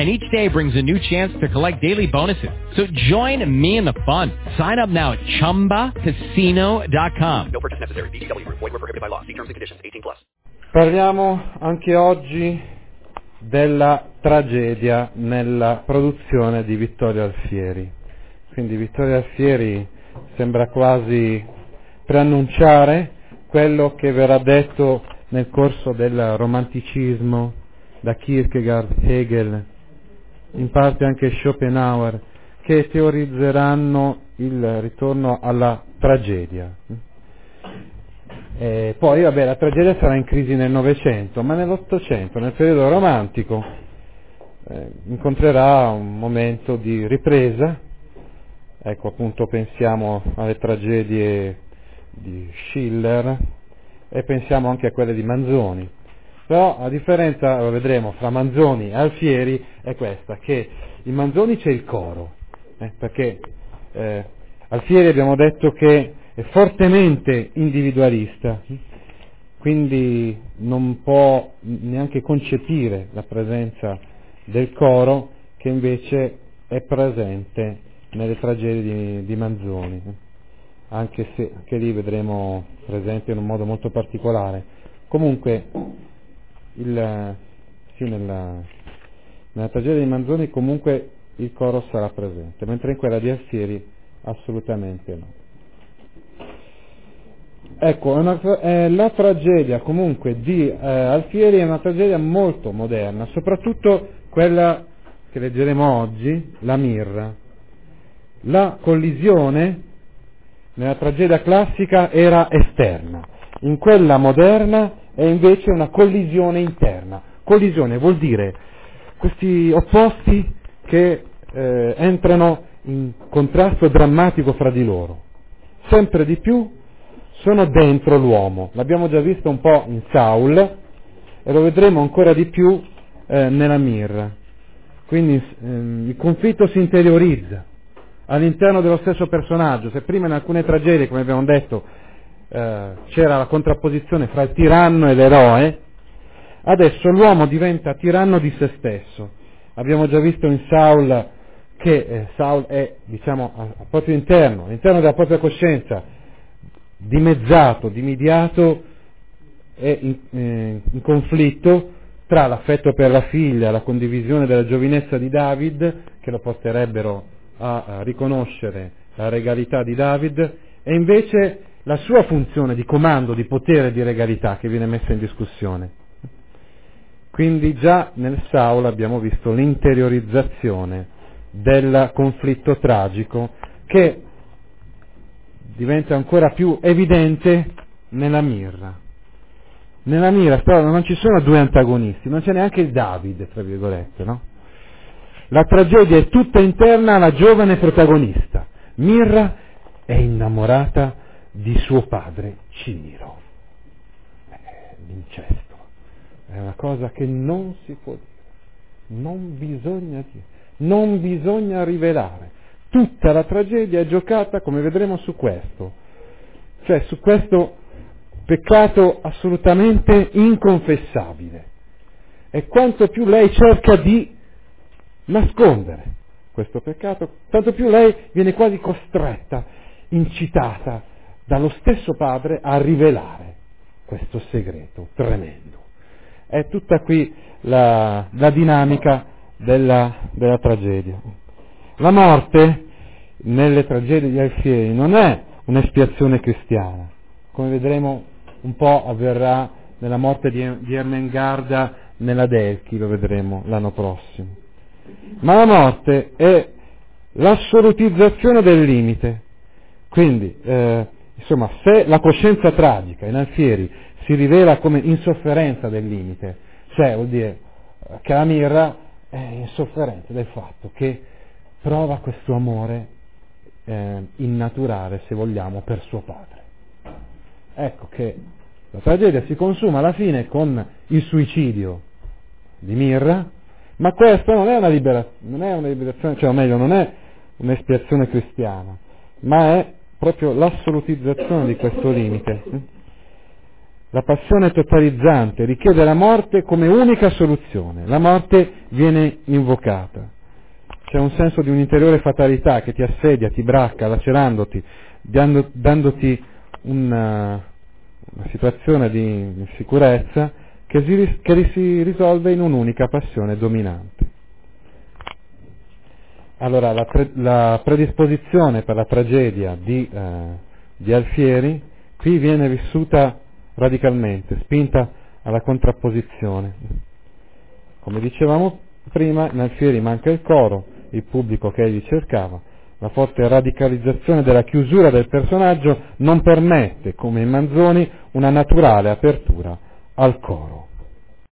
and each day brings a new chance to collect daily bonuses. So join me in the fun. Sign up now at ChumbaCasino.com. No purchase necessary. BGW. Void were prohibited by law. See terms and conditions. 18 plus. Parliamo anche oggi della tragedia nella produzione di Vittorio Alfieri. Quindi Vittorio Alfieri sembra quasi preannunciare quello che verrà detto nel corso del romanticismo da Kierkegaard, Hegel, in parte anche Schopenhauer, che teorizzeranno il ritorno alla tragedia. E poi, vabbè, la tragedia sarà in crisi nel Novecento, ma nell'Ottocento, nel periodo romantico, eh, incontrerà un momento di ripresa. Ecco, appunto, pensiamo alle tragedie di Schiller e pensiamo anche a quelle di Manzoni. Però la differenza, lo vedremo, fra Manzoni e Alfieri è questa, che in Manzoni c'è il coro, eh, perché eh, Alfieri abbiamo detto che è fortemente individualista, quindi non può neanche concepire la presenza del coro che invece è presente nelle tragedie di, di Manzoni, anche se anche lì vedremo presente in un modo molto particolare. Comunque, il, sì, nella, nella tragedia di Manzoni comunque il coro sarà presente, mentre in quella di Alfieri assolutamente no. Ecco, una, eh, la tragedia comunque di eh, Alfieri è una tragedia molto moderna, soprattutto quella che leggeremo oggi, la mirra. La collisione nella tragedia classica era esterna, in quella moderna è invece una collisione interna. Collisione vuol dire questi opposti che eh, entrano in contrasto drammatico fra di loro. Sempre di più sono dentro l'uomo. L'abbiamo già visto un po' in Saul e lo vedremo ancora di più eh, nella Mirra. Quindi ehm, il conflitto si interiorizza all'interno dello stesso personaggio. Se prima in alcune tragedie, come abbiamo detto, eh, c'era la contrapposizione fra il tiranno e l'eroe, adesso l'uomo diventa tiranno di se stesso. Abbiamo già visto in Saul che eh, Saul è, diciamo, al proprio interno, all'interno della propria coscienza, dimezzato, dimidiato e in, eh, in conflitto tra l'affetto per la figlia, la condivisione della giovinezza di David, che lo porterebbero a, a riconoscere la regalità di David, e invece la sua funzione di comando, di potere di regalità che viene messa in discussione. Quindi già nel Saul abbiamo visto l'interiorizzazione del conflitto tragico che diventa ancora più evidente nella mirra. Nella mirra non ci sono due antagonisti, non c'è neanche il Davide, tra virgolette, no? La tragedia è tutta interna alla giovane protagonista. Mirra è innamorata di suo padre Ciro. Eh, l'incesto è una cosa che non si può dire, non bisogna dire, non bisogna rivelare. Tutta la tragedia è giocata, come vedremo, su questo, cioè su questo peccato assolutamente inconfessabile. E quanto più lei cerca di nascondere questo peccato, tanto più lei viene quasi costretta, incitata dallo stesso padre a rivelare questo segreto tremendo. È tutta qui la, la dinamica della, della tragedia. La morte nelle tragedie di Alfieri non è un'espiazione cristiana, come vedremo un po' avverrà nella morte di, di Ermengarda nella Delchi, lo vedremo l'anno prossimo. Ma la morte è l'assolutizzazione del limite. Quindi, eh, insomma, se la coscienza tragica in Alfieri si rivela come insofferenza del limite, cioè vuol dire che la mirra è insofferente del fatto che prova questo amore eh, innaturale, se vogliamo, per suo padre. Ecco che La tragedia si consuma alla fine con il suicidio di Mirra, ma questa non è una, libera- non è una liberazione, cioè o meglio, non è un'espiazione cristiana, ma è proprio l'assolutizzazione di questo limite. La passione totalizzante richiede la morte come unica soluzione, la morte viene invocata. C'è un senso di un'interiore fatalità che ti assedia, ti bracca, lacerandoti, dando, dandoti una, una situazione di insicurezza che si, che si risolve in un'unica passione dominante. Allora, la, pre, la predisposizione per la tragedia di, eh, di Alfieri qui viene vissuta radicalmente, spinta alla contrapposizione. Come dicevamo prima, in Alfieri manca il coro, il pubblico che egli cercava. La forte radicalizzazione della chiusura del personaggio non permette, come in Manzoni, una naturale apertura al coro.